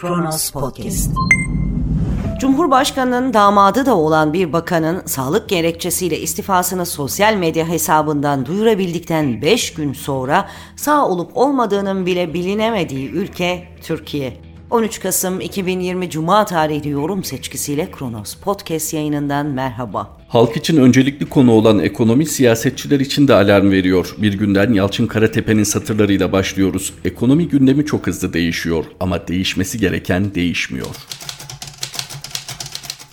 Kronos Podcast. Cumhurbaşkanının damadı da olan bir bakanın sağlık gerekçesiyle istifasını sosyal medya hesabından duyurabildikten 5 gün sonra sağ olup olmadığının bile bilinemediği ülke Türkiye. 13 Kasım 2020 Cuma tarihli yorum seçkisiyle Kronos Podcast yayınından merhaba. Halk için öncelikli konu olan ekonomi siyasetçiler için de alarm veriyor. Bir günden Yalçın Karatepe'nin satırlarıyla başlıyoruz. Ekonomi gündemi çok hızlı değişiyor ama değişmesi gereken değişmiyor.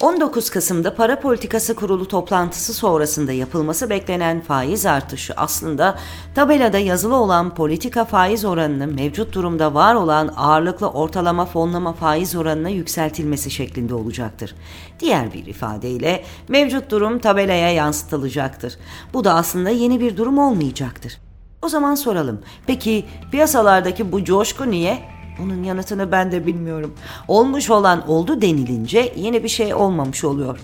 19 Kasım'da Para Politikası Kurulu toplantısı sonrasında yapılması beklenen faiz artışı aslında tabelada yazılı olan politika faiz oranının mevcut durumda var olan ağırlıklı ortalama fonlama faiz oranına yükseltilmesi şeklinde olacaktır. Diğer bir ifadeyle mevcut durum tabelaya yansıtılacaktır. Bu da aslında yeni bir durum olmayacaktır. O zaman soralım. Peki piyasalardaki bu coşku niye? Bunun yanıtını ben de bilmiyorum. Olmuş olan oldu denilince yeni bir şey olmamış oluyor.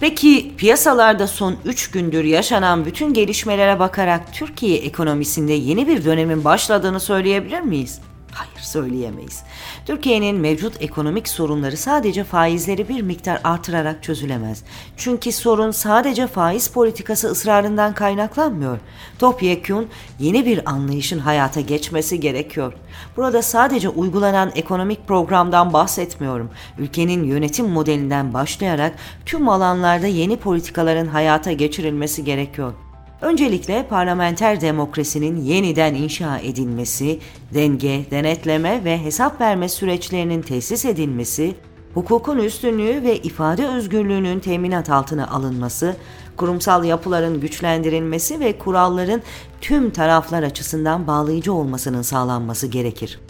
Peki piyasalarda son 3 gündür yaşanan bütün gelişmelere bakarak Türkiye ekonomisinde yeni bir dönemin başladığını söyleyebilir miyiz? Hayır söyleyemeyiz. Türkiye'nin mevcut ekonomik sorunları sadece faizleri bir miktar artırarak çözülemez. Çünkü sorun sadece faiz politikası ısrarından kaynaklanmıyor. Topyekun yeni bir anlayışın hayata geçmesi gerekiyor. Burada sadece uygulanan ekonomik programdan bahsetmiyorum. Ülkenin yönetim modelinden başlayarak tüm alanlarda yeni politikaların hayata geçirilmesi gerekiyor. Öncelikle parlamenter demokrasinin yeniden inşa edilmesi, denge, denetleme ve hesap verme süreçlerinin tesis edilmesi, hukukun üstünlüğü ve ifade özgürlüğünün teminat altına alınması, kurumsal yapıların güçlendirilmesi ve kuralların tüm taraflar açısından bağlayıcı olmasının sağlanması gerekir.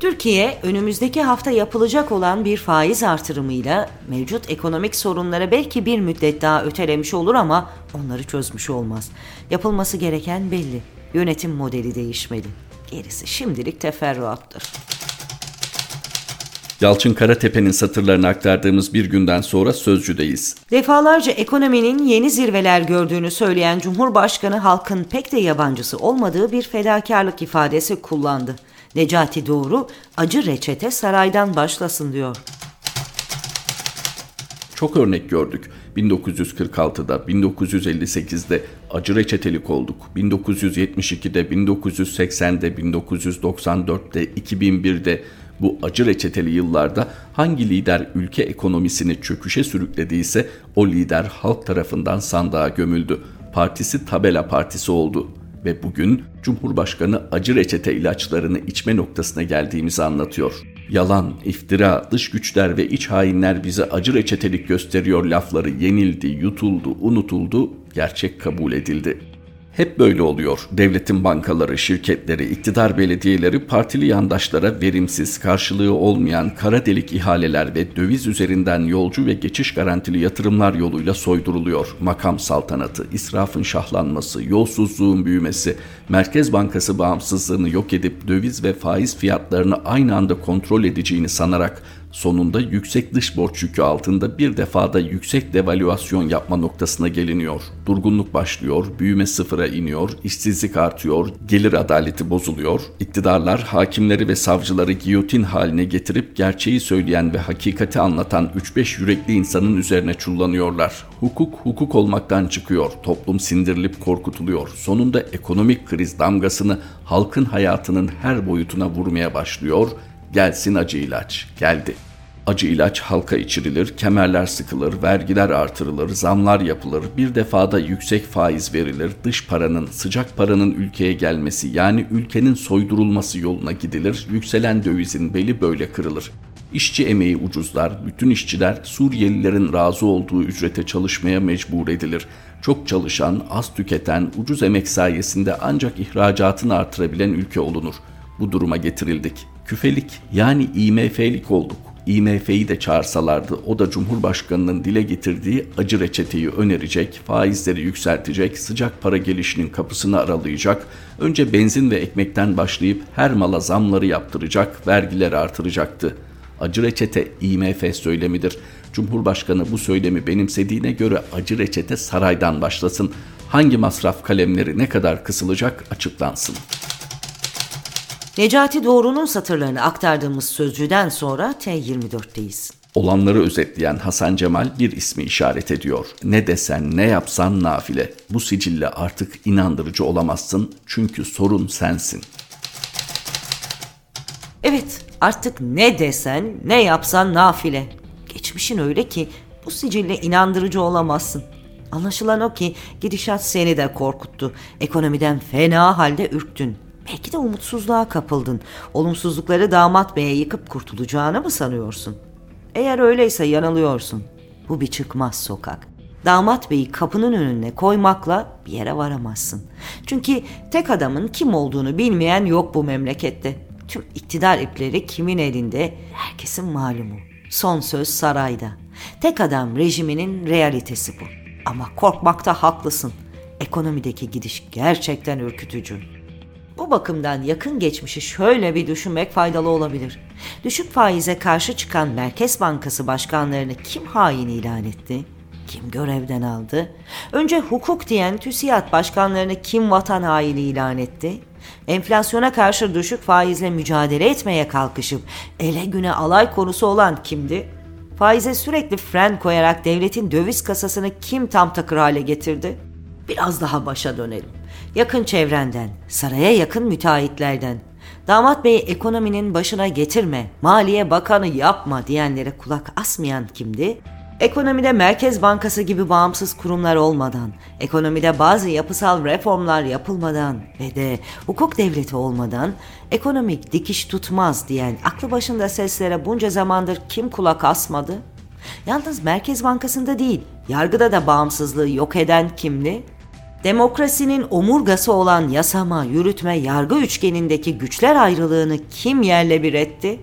Türkiye önümüzdeki hafta yapılacak olan bir faiz artırımıyla mevcut ekonomik sorunları belki bir müddet daha ötelemiş olur ama onları çözmüş olmaz. Yapılması gereken belli. Yönetim modeli değişmeli. Gerisi şimdilik teferruattır. Yalçın Karatepe'nin satırlarını aktardığımız bir günden sonra Sözcü'deyiz. Defalarca ekonominin yeni zirveler gördüğünü söyleyen Cumhurbaşkanı halkın pek de yabancısı olmadığı bir fedakarlık ifadesi kullandı. Necati Doğru acı reçete saraydan başlasın diyor. Çok örnek gördük. 1946'da, 1958'de acı reçetelik olduk. 1972'de, 1980'de, 1994'te, 2001'de bu acı reçeteli yıllarda hangi lider ülke ekonomisini çöküşe sürüklediyse o lider halk tarafından sandığa gömüldü. Partisi tabela partisi oldu ve bugün Cumhurbaşkanı acı reçete ilaçlarını içme noktasına geldiğimizi anlatıyor. Yalan, iftira, dış güçler ve iç hainler bize acı reçetelik gösteriyor lafları yenildi, yutuldu, unutuldu, gerçek kabul edildi. Hep böyle oluyor. Devletin bankaları, şirketleri, iktidar belediyeleri partili yandaşlara verimsiz, karşılığı olmayan kara delik ihaleler ve döviz üzerinden yolcu ve geçiş garantili yatırımlar yoluyla soyduruluyor. Makam saltanatı, israfın şahlanması, yolsuzluğun büyümesi, Merkez Bankası bağımsızlığını yok edip döviz ve faiz fiyatlarını aynı anda kontrol edeceğini sanarak Sonunda yüksek dış borç yükü altında bir defada yüksek devalüasyon yapma noktasına geliniyor. Durgunluk başlıyor, büyüme sıfıra iniyor, işsizlik artıyor, gelir adaleti bozuluyor. İktidarlar hakimleri ve savcıları giyotin haline getirip gerçeği söyleyen ve hakikati anlatan 3-5 yürekli insanın üzerine çullanıyorlar. Hukuk hukuk olmaktan çıkıyor, toplum sindirilip korkutuluyor. Sonunda ekonomik kriz damgasını halkın hayatının her boyutuna vurmaya başlıyor Gelsin acı ilaç. Geldi. Acı ilaç halka içirilir, kemerler sıkılır, vergiler artırılır, zamlar yapılır, bir defada yüksek faiz verilir, dış paranın, sıcak paranın ülkeye gelmesi yani ülkenin soydurulması yoluna gidilir, yükselen dövizin beli böyle kırılır. İşçi emeği ucuzlar, bütün işçiler Suriyelilerin razı olduğu ücrete çalışmaya mecbur edilir. Çok çalışan, az tüketen, ucuz emek sayesinde ancak ihracatını artırabilen ülke olunur. Bu duruma getirildik küfelik yani IMF'lik olduk. IMF'yi de çağırsalardı o da Cumhurbaşkanı'nın dile getirdiği acı reçeteyi önerecek, faizleri yükseltecek, sıcak para gelişinin kapısını aralayacak, önce benzin ve ekmekten başlayıp her mala zamları yaptıracak, vergileri artıracaktı. Acı reçete IMF söylemidir. Cumhurbaşkanı bu söylemi benimsediğine göre acı reçete saraydan başlasın. Hangi masraf kalemleri ne kadar kısılacak açıklansın.'' Necati Doğru'nun satırlarını aktardığımız sözcüden sonra T24'teyiz. Olanları özetleyen Hasan Cemal bir ismi işaret ediyor. Ne desen ne yapsan nafile. Bu sicille artık inandırıcı olamazsın çünkü sorun sensin. Evet artık ne desen ne yapsan nafile. Geçmişin öyle ki bu sicille inandırıcı olamazsın. Anlaşılan o ki gidişat seni de korkuttu. Ekonomiden fena halde ürktün. Belki de umutsuzluğa kapıldın. Olumsuzlukları damat beye yıkıp kurtulacağını mı sanıyorsun? Eğer öyleyse yanılıyorsun. Bu bir çıkmaz sokak. Damat beyi kapının önüne koymakla bir yere varamazsın. Çünkü tek adamın kim olduğunu bilmeyen yok bu memlekette. Tüm iktidar ipleri kimin elinde herkesin malumu. Son söz sarayda. Tek adam rejiminin realitesi bu. Ama korkmakta haklısın. Ekonomideki gidiş gerçekten ürkütücü. Bu bakımdan yakın geçmişi şöyle bir düşünmek faydalı olabilir. Düşük faize karşı çıkan Merkez Bankası başkanlarını kim hain ilan etti? Kim görevden aldı? Önce hukuk diyen TÜSİAD başkanlarını kim vatan haini ilan etti? Enflasyona karşı düşük faizle mücadele etmeye kalkışıp ele güne alay konusu olan kimdi? Faize sürekli fren koyarak devletin döviz kasasını kim tam takır hale getirdi? Biraz daha başa dönelim. Yakın çevrenden, saraya yakın müteahhitlerden, damat beyi ekonominin başına getirme, maliye bakanı yapma diyenlere kulak asmayan kimdi? Ekonomide Merkez Bankası gibi bağımsız kurumlar olmadan, ekonomide bazı yapısal reformlar yapılmadan ve de hukuk devleti olmadan ekonomik dikiş tutmaz diyen aklı başında seslere bunca zamandır kim kulak asmadı? Yalnız Merkez Bankası'nda değil, yargıda da bağımsızlığı yok eden kimdi? Demokrasinin omurgası olan yasama, yürütme, yargı üçgenindeki güçler ayrılığını kim yerle bir etti?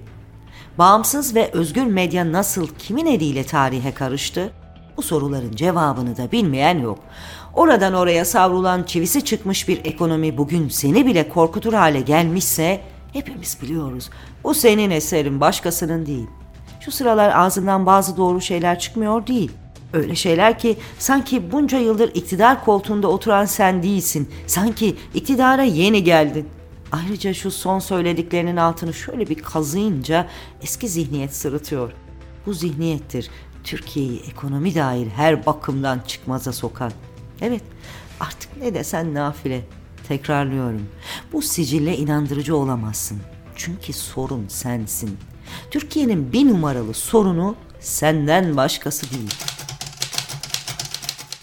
Bağımsız ve özgür medya nasıl kimin eliyle tarihe karıştı? Bu soruların cevabını da bilmeyen yok. Oradan oraya savrulan çivisi çıkmış bir ekonomi bugün seni bile korkutur hale gelmişse hepimiz biliyoruz. Bu senin eserin başkasının değil. Şu sıralar ağzından bazı doğru şeyler çıkmıyor değil. Öyle şeyler ki sanki bunca yıldır iktidar koltuğunda oturan sen değilsin. Sanki iktidara yeni geldin. Ayrıca şu son söylediklerinin altını şöyle bir kazıyınca eski zihniyet sırıtıyor. Bu zihniyettir Türkiye'yi ekonomi dair her bakımdan çıkmaza sokan. Evet artık ne desen nafile. Tekrarlıyorum. Bu sicille inandırıcı olamazsın. Çünkü sorun sensin. Türkiye'nin bir numaralı sorunu senden başkası değil.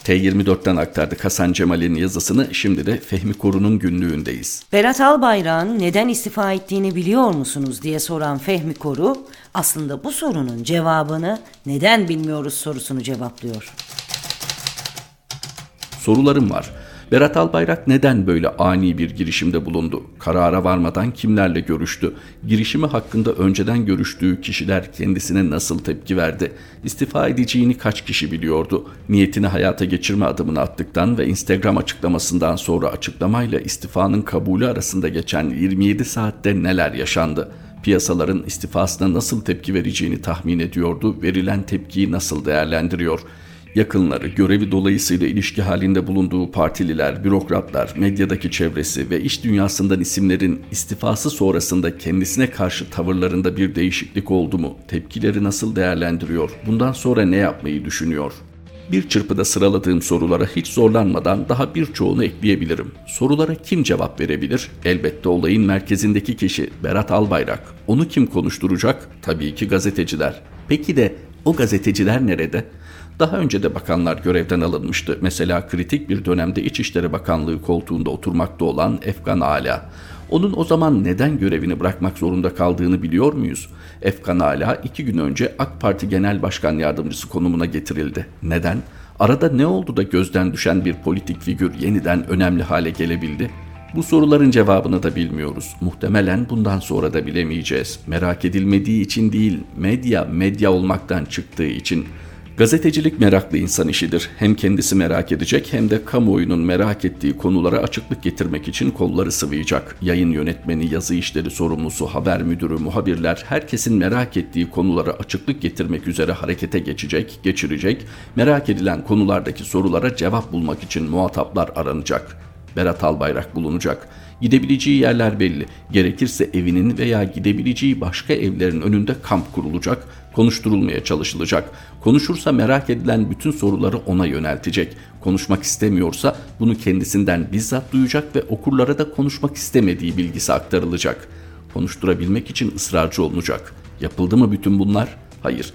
T24'ten aktardık Hasan Cemal'in yazısını. Şimdi de Fehmi Koru'nun günlüğündeyiz. Berat Albayrak'ın neden istifa ettiğini biliyor musunuz diye soran Fehmi Koru aslında bu sorunun cevabını neden bilmiyoruz sorusunu cevaplıyor. Sorularım var. Berat Albayrak neden böyle ani bir girişimde bulundu? Karara varmadan kimlerle görüştü? Girişimi hakkında önceden görüştüğü kişiler kendisine nasıl tepki verdi? İstifa edeceğini kaç kişi biliyordu? Niyetini hayata geçirme adımını attıktan ve Instagram açıklamasından sonra açıklamayla istifanın kabulü arasında geçen 27 saatte neler yaşandı? Piyasaların istifasına nasıl tepki vereceğini tahmin ediyordu, verilen tepkiyi nasıl değerlendiriyor?'' Yakınları, görevi dolayısıyla ilişki halinde bulunduğu partililer, bürokratlar, medyadaki çevresi ve iş dünyasından isimlerin istifası sonrasında kendisine karşı tavırlarında bir değişiklik oldu mu? Tepkileri nasıl değerlendiriyor? Bundan sonra ne yapmayı düşünüyor? Bir çırpıda sıraladığım sorulara hiç zorlanmadan daha birçoğunu ekleyebilirim. Sorulara kim cevap verebilir? Elbette olayın merkezindeki kişi Berat Albayrak. Onu kim konuşturacak? Tabii ki gazeteciler. Peki de o gazeteciler nerede? Daha önce de bakanlar görevden alınmıştı. Mesela kritik bir dönemde İçişleri Bakanlığı koltuğunda oturmakta olan Efkan Ala. Onun o zaman neden görevini bırakmak zorunda kaldığını biliyor muyuz? Efkan Ala iki gün önce AK Parti Genel Başkan Yardımcısı konumuna getirildi. Neden? Arada ne oldu da gözden düşen bir politik figür yeniden önemli hale gelebildi? Bu soruların cevabını da bilmiyoruz. Muhtemelen bundan sonra da bilemeyeceğiz. Merak edilmediği için değil, medya medya olmaktan çıktığı için. Gazetecilik meraklı insan işidir. Hem kendisi merak edecek hem de kamuoyunun merak ettiği konulara açıklık getirmek için kolları sıvayacak. Yayın yönetmeni, yazı işleri sorumlusu, haber müdürü, muhabirler herkesin merak ettiği konulara açıklık getirmek üzere harekete geçecek, geçirecek. Merak edilen konulardaki sorulara cevap bulmak için muhataplar aranacak. Berat Albayrak bulunacak. Gidebileceği yerler belli. Gerekirse evinin veya gidebileceği başka evlerin önünde kamp kurulacak, konuşturulmaya çalışılacak. Konuşursa merak edilen bütün soruları ona yöneltecek. Konuşmak istemiyorsa bunu kendisinden bizzat duyacak ve okurlara da konuşmak istemediği bilgisi aktarılacak. Konuşturabilmek için ısrarcı olunacak. Yapıldı mı bütün bunlar? Hayır.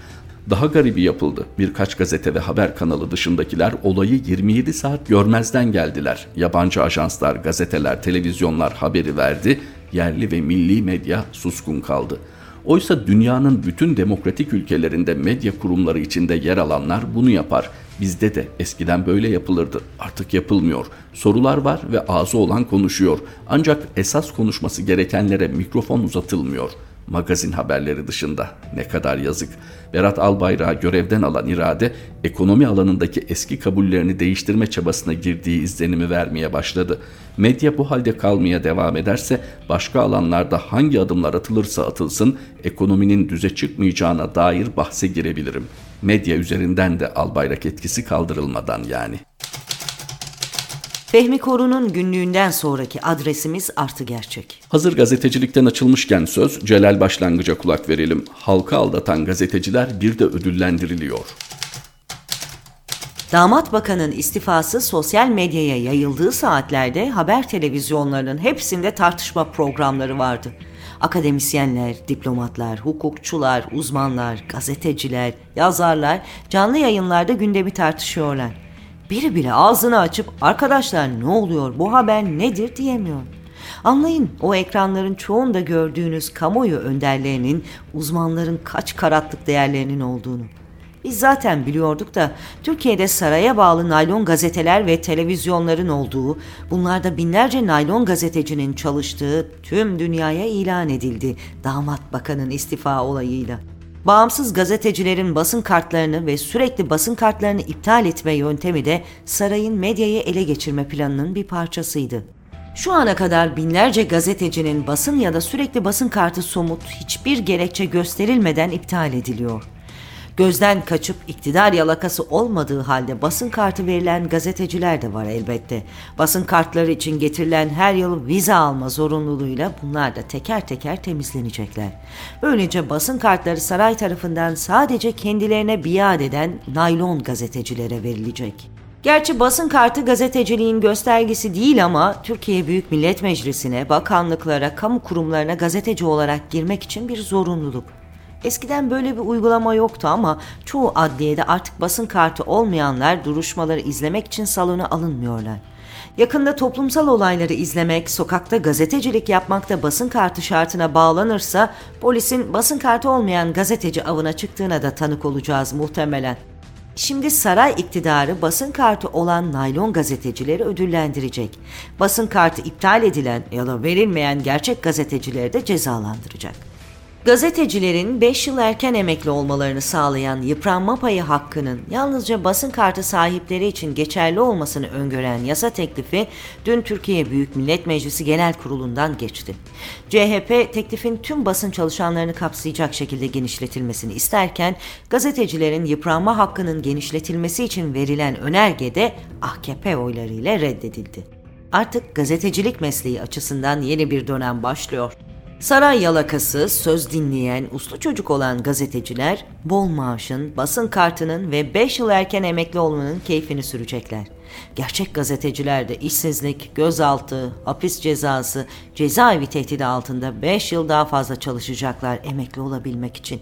Daha garibi yapıldı. Birkaç gazete ve haber kanalı dışındakiler olayı 27 saat görmezden geldiler. Yabancı ajanslar, gazeteler, televizyonlar haberi verdi. Yerli ve milli medya suskun kaldı. Oysa dünyanın bütün demokratik ülkelerinde medya kurumları içinde yer alanlar bunu yapar. Bizde de eskiden böyle yapılırdı. Artık yapılmıyor. Sorular var ve ağzı olan konuşuyor. Ancak esas konuşması gerekenlere mikrofon uzatılmıyor.'' Magazin haberleri dışında. Ne kadar yazık. Berat Albayrak'ı görevden alan irade, ekonomi alanındaki eski kabullerini değiştirme çabasına girdiği izlenimi vermeye başladı. Medya bu halde kalmaya devam ederse başka alanlarda hangi adımlar atılırsa atılsın ekonominin düze çıkmayacağına dair bahse girebilirim. Medya üzerinden de Albayrak etkisi kaldırılmadan yani. Fehmi Koru'nun günlüğünden sonraki adresimiz artı gerçek. Hazır gazetecilikten açılmışken söz Celal Başlangıç'a kulak verelim. Halka aldatan gazeteciler bir de ödüllendiriliyor. Damat Bakan'ın istifası sosyal medyaya yayıldığı saatlerde haber televizyonlarının hepsinde tartışma programları vardı. Akademisyenler, diplomatlar, hukukçular, uzmanlar, gazeteciler, yazarlar canlı yayınlarda gündemi tartışıyorlar. Biri bile ağzını açıp arkadaşlar ne oluyor bu haber nedir diyemiyor. Anlayın o ekranların çoğunda gördüğünüz kamuoyu önderlerinin uzmanların kaç karatlık değerlerinin olduğunu. Biz zaten biliyorduk da Türkiye'de saraya bağlı naylon gazeteler ve televizyonların olduğu, bunlarda binlerce naylon gazetecinin çalıştığı tüm dünyaya ilan edildi damat bakanın istifa olayıyla. Bağımsız gazetecilerin basın kartlarını ve sürekli basın kartlarını iptal etme yöntemi de sarayın medyayı ele geçirme planının bir parçasıydı. Şu ana kadar binlerce gazetecinin basın ya da sürekli basın kartı somut hiçbir gerekçe gösterilmeden iptal ediliyor gözden kaçıp iktidar yalakası olmadığı halde basın kartı verilen gazeteciler de var elbette. Basın kartları için getirilen her yıl vize alma zorunluluğuyla bunlar da teker teker temizlenecekler. Böylece basın kartları saray tarafından sadece kendilerine biat eden naylon gazetecilere verilecek. Gerçi basın kartı gazeteciliğin göstergesi değil ama Türkiye Büyük Millet Meclisi'ne, bakanlıklara, kamu kurumlarına gazeteci olarak girmek için bir zorunluluk. Eskiden böyle bir uygulama yoktu ama çoğu adliyede artık basın kartı olmayanlar duruşmaları izlemek için salona alınmıyorlar. Yakında toplumsal olayları izlemek, sokakta gazetecilik yapmakta basın kartı şartına bağlanırsa polisin basın kartı olmayan gazeteci avına çıktığına da tanık olacağız muhtemelen. Şimdi saray iktidarı basın kartı olan naylon gazetecileri ödüllendirecek. Basın kartı iptal edilen ya da verilmeyen gerçek gazetecileri de cezalandıracak. Gazetecilerin 5 yıl erken emekli olmalarını sağlayan yıpranma payı hakkının yalnızca basın kartı sahipleri için geçerli olmasını öngören yasa teklifi dün Türkiye Büyük Millet Meclisi Genel Kurulu'ndan geçti. CHP teklifin tüm basın çalışanlarını kapsayacak şekilde genişletilmesini isterken gazetecilerin yıpranma hakkının genişletilmesi için verilen önerge de AKP oylarıyla reddedildi. Artık gazetecilik mesleği açısından yeni bir dönem başlıyor. Saray yalakası, söz dinleyen, uslu çocuk olan gazeteciler bol maaşın, basın kartının ve 5 yıl erken emekli olmanın keyfini sürecekler. Gerçek gazeteciler de işsizlik, gözaltı, hapis cezası, cezaevi tehdidi altında 5 yıl daha fazla çalışacaklar emekli olabilmek için.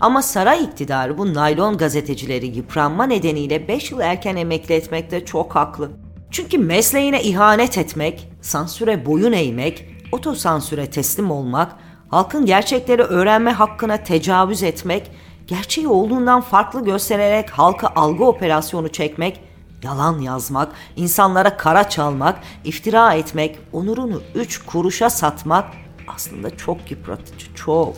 Ama saray iktidarı bu naylon gazetecileri yıpranma nedeniyle 5 yıl erken emekli etmekte çok haklı. Çünkü mesleğine ihanet etmek, sansüre boyun eğmek, otosansüre teslim olmak, halkın gerçekleri öğrenme hakkına tecavüz etmek, gerçeği olduğundan farklı göstererek halka algı operasyonu çekmek, yalan yazmak, insanlara kara çalmak, iftira etmek, onurunu üç kuruşa satmak aslında çok yıpratıcı, çok.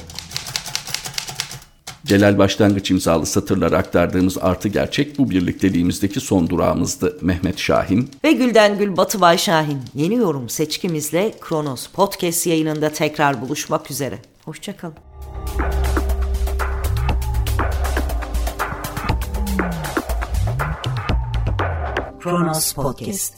Celal Başlangıç imzalı satırlar aktardığımız artı gerçek bu birlikteliğimizdeki son durağımızdı. Mehmet Şahin ve Gülden Gül Batıbay Şahin yeni yorum seçkimizle Kronos Podcast yayınında tekrar buluşmak üzere. Hoşçakalın. Kronos Podcast